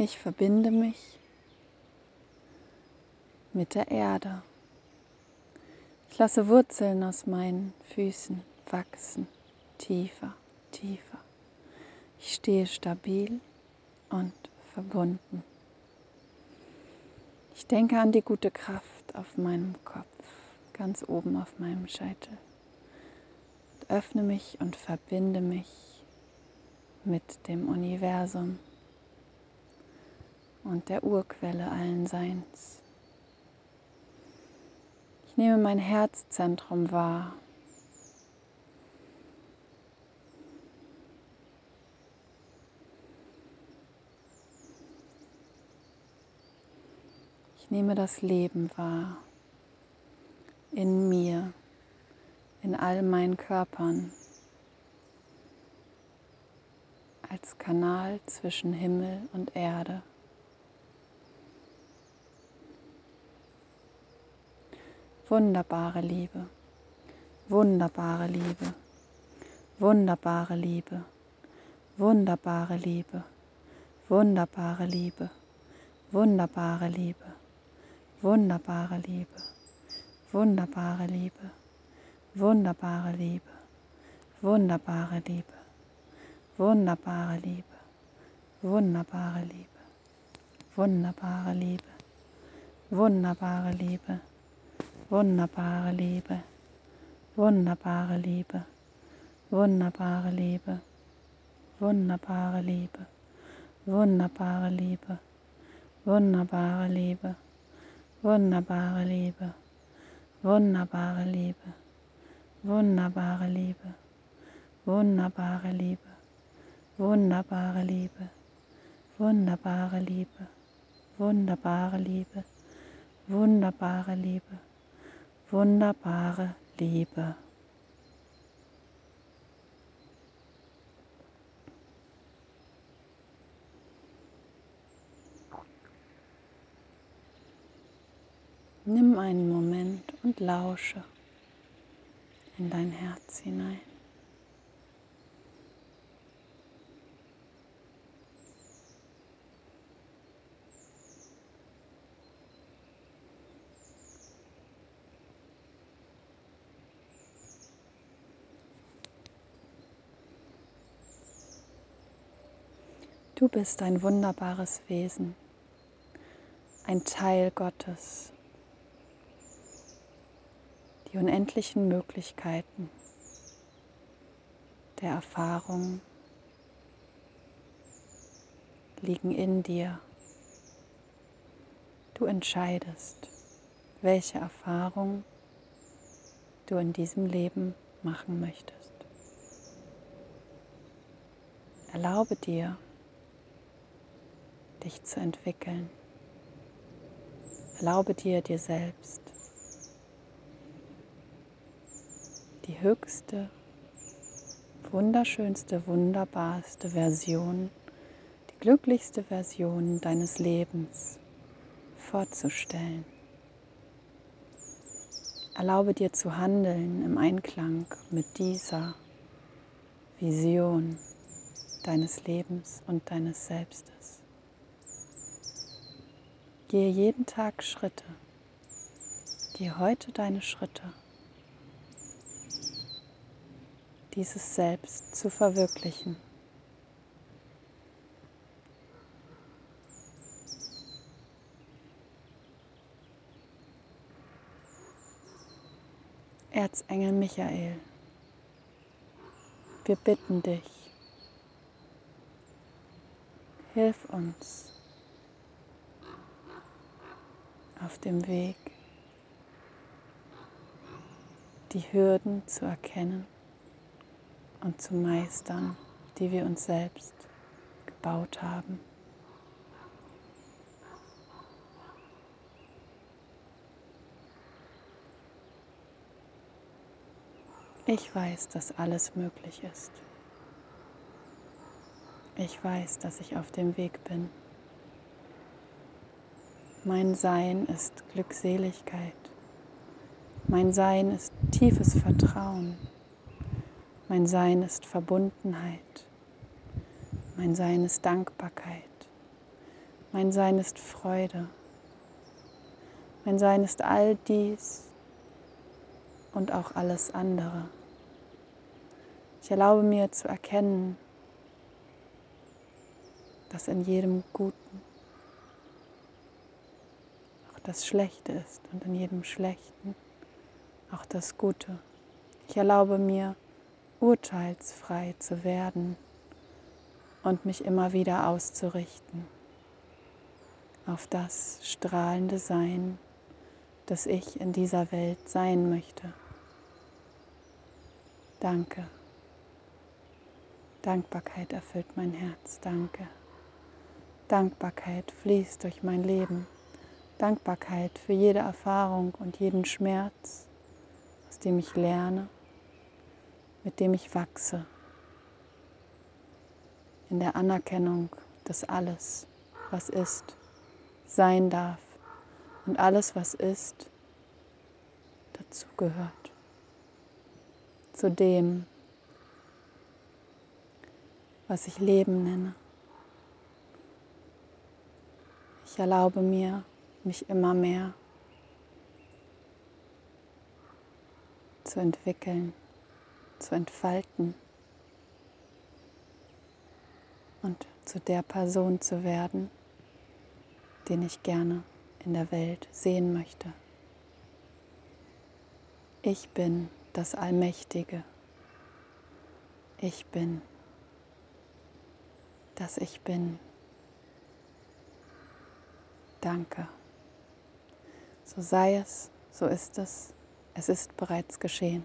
Ich verbinde mich mit der Erde. Ich lasse Wurzeln aus meinen Füßen wachsen, tiefer, tiefer. Ich stehe stabil und verbunden. Ich denke an die gute Kraft auf meinem Kopf, ganz oben auf meinem Scheitel. Und öffne mich und verbinde mich mit dem Universum und der Urquelle allen Seins. Ich nehme mein Herzzentrum wahr. Ich nehme das Leben wahr in mir, in all meinen Körpern, als Kanal zwischen Himmel und Erde. Wunderbare Liebe, wunderbare Liebe, wunderbare Liebe, wunderbare Liebe, wunderbare Liebe, wunderbare Liebe, wunderbare Liebe, wunderbare Liebe, wunderbare Liebe, wunderbare Liebe, wunderbare Liebe, wunderbare Liebe, wunderbare Liebe, wunderbare Liebe wunderbare Liebe, wunderbare Liebe, wunderbare Liebe, wunderbare Liebe, wunderbare Liebe, wunderbare Liebe, wunderbare Liebe, wunderbare Liebe, wunderbare Liebe, wunderbare Liebe, wunderbare Liebe, wunderbare Liebe, wunderbare Liebe, wunderbare Liebe wunderbare Liebe. Nimm einen Moment und lausche in dein Herz hinein. Du bist ein wunderbares Wesen, ein Teil Gottes. Die unendlichen Möglichkeiten der Erfahrung liegen in dir. Du entscheidest, welche Erfahrung du in diesem Leben machen möchtest. Erlaube dir, dich zu entwickeln. Erlaube dir dir selbst die höchste, wunderschönste, wunderbarste Version, die glücklichste Version deines Lebens vorzustellen. Erlaube dir zu handeln im Einklang mit dieser Vision deines Lebens und deines Selbstes. Gehe jeden Tag Schritte. Gehe heute deine Schritte, dieses Selbst zu verwirklichen. Erzengel Michael, wir bitten dich, hilf uns auf dem Weg, die Hürden zu erkennen und zu meistern, die wir uns selbst gebaut haben. Ich weiß, dass alles möglich ist. Ich weiß, dass ich auf dem Weg bin. Mein Sein ist Glückseligkeit. Mein Sein ist tiefes Vertrauen. Mein Sein ist Verbundenheit. Mein Sein ist Dankbarkeit. Mein Sein ist Freude. Mein Sein ist all dies und auch alles andere. Ich erlaube mir zu erkennen, dass in jedem Guten das Schlechte ist und in jedem Schlechten auch das Gute. Ich erlaube mir, urteilsfrei zu werden und mich immer wieder auszurichten auf das strahlende Sein, das ich in dieser Welt sein möchte. Danke. Dankbarkeit erfüllt mein Herz. Danke. Dankbarkeit fließt durch mein Leben. Dankbarkeit für jede Erfahrung und jeden Schmerz, aus dem ich lerne, mit dem ich wachse. In der Anerkennung, dass alles, was ist, sein darf und alles, was ist, dazugehört. Zu dem, was ich Leben nenne. Ich erlaube mir, mich immer mehr zu entwickeln, zu entfalten und zu der Person zu werden, den ich gerne in der Welt sehen möchte. Ich bin das Allmächtige. Ich bin, das ich bin. Danke. So sei es, so ist es, es ist bereits geschehen.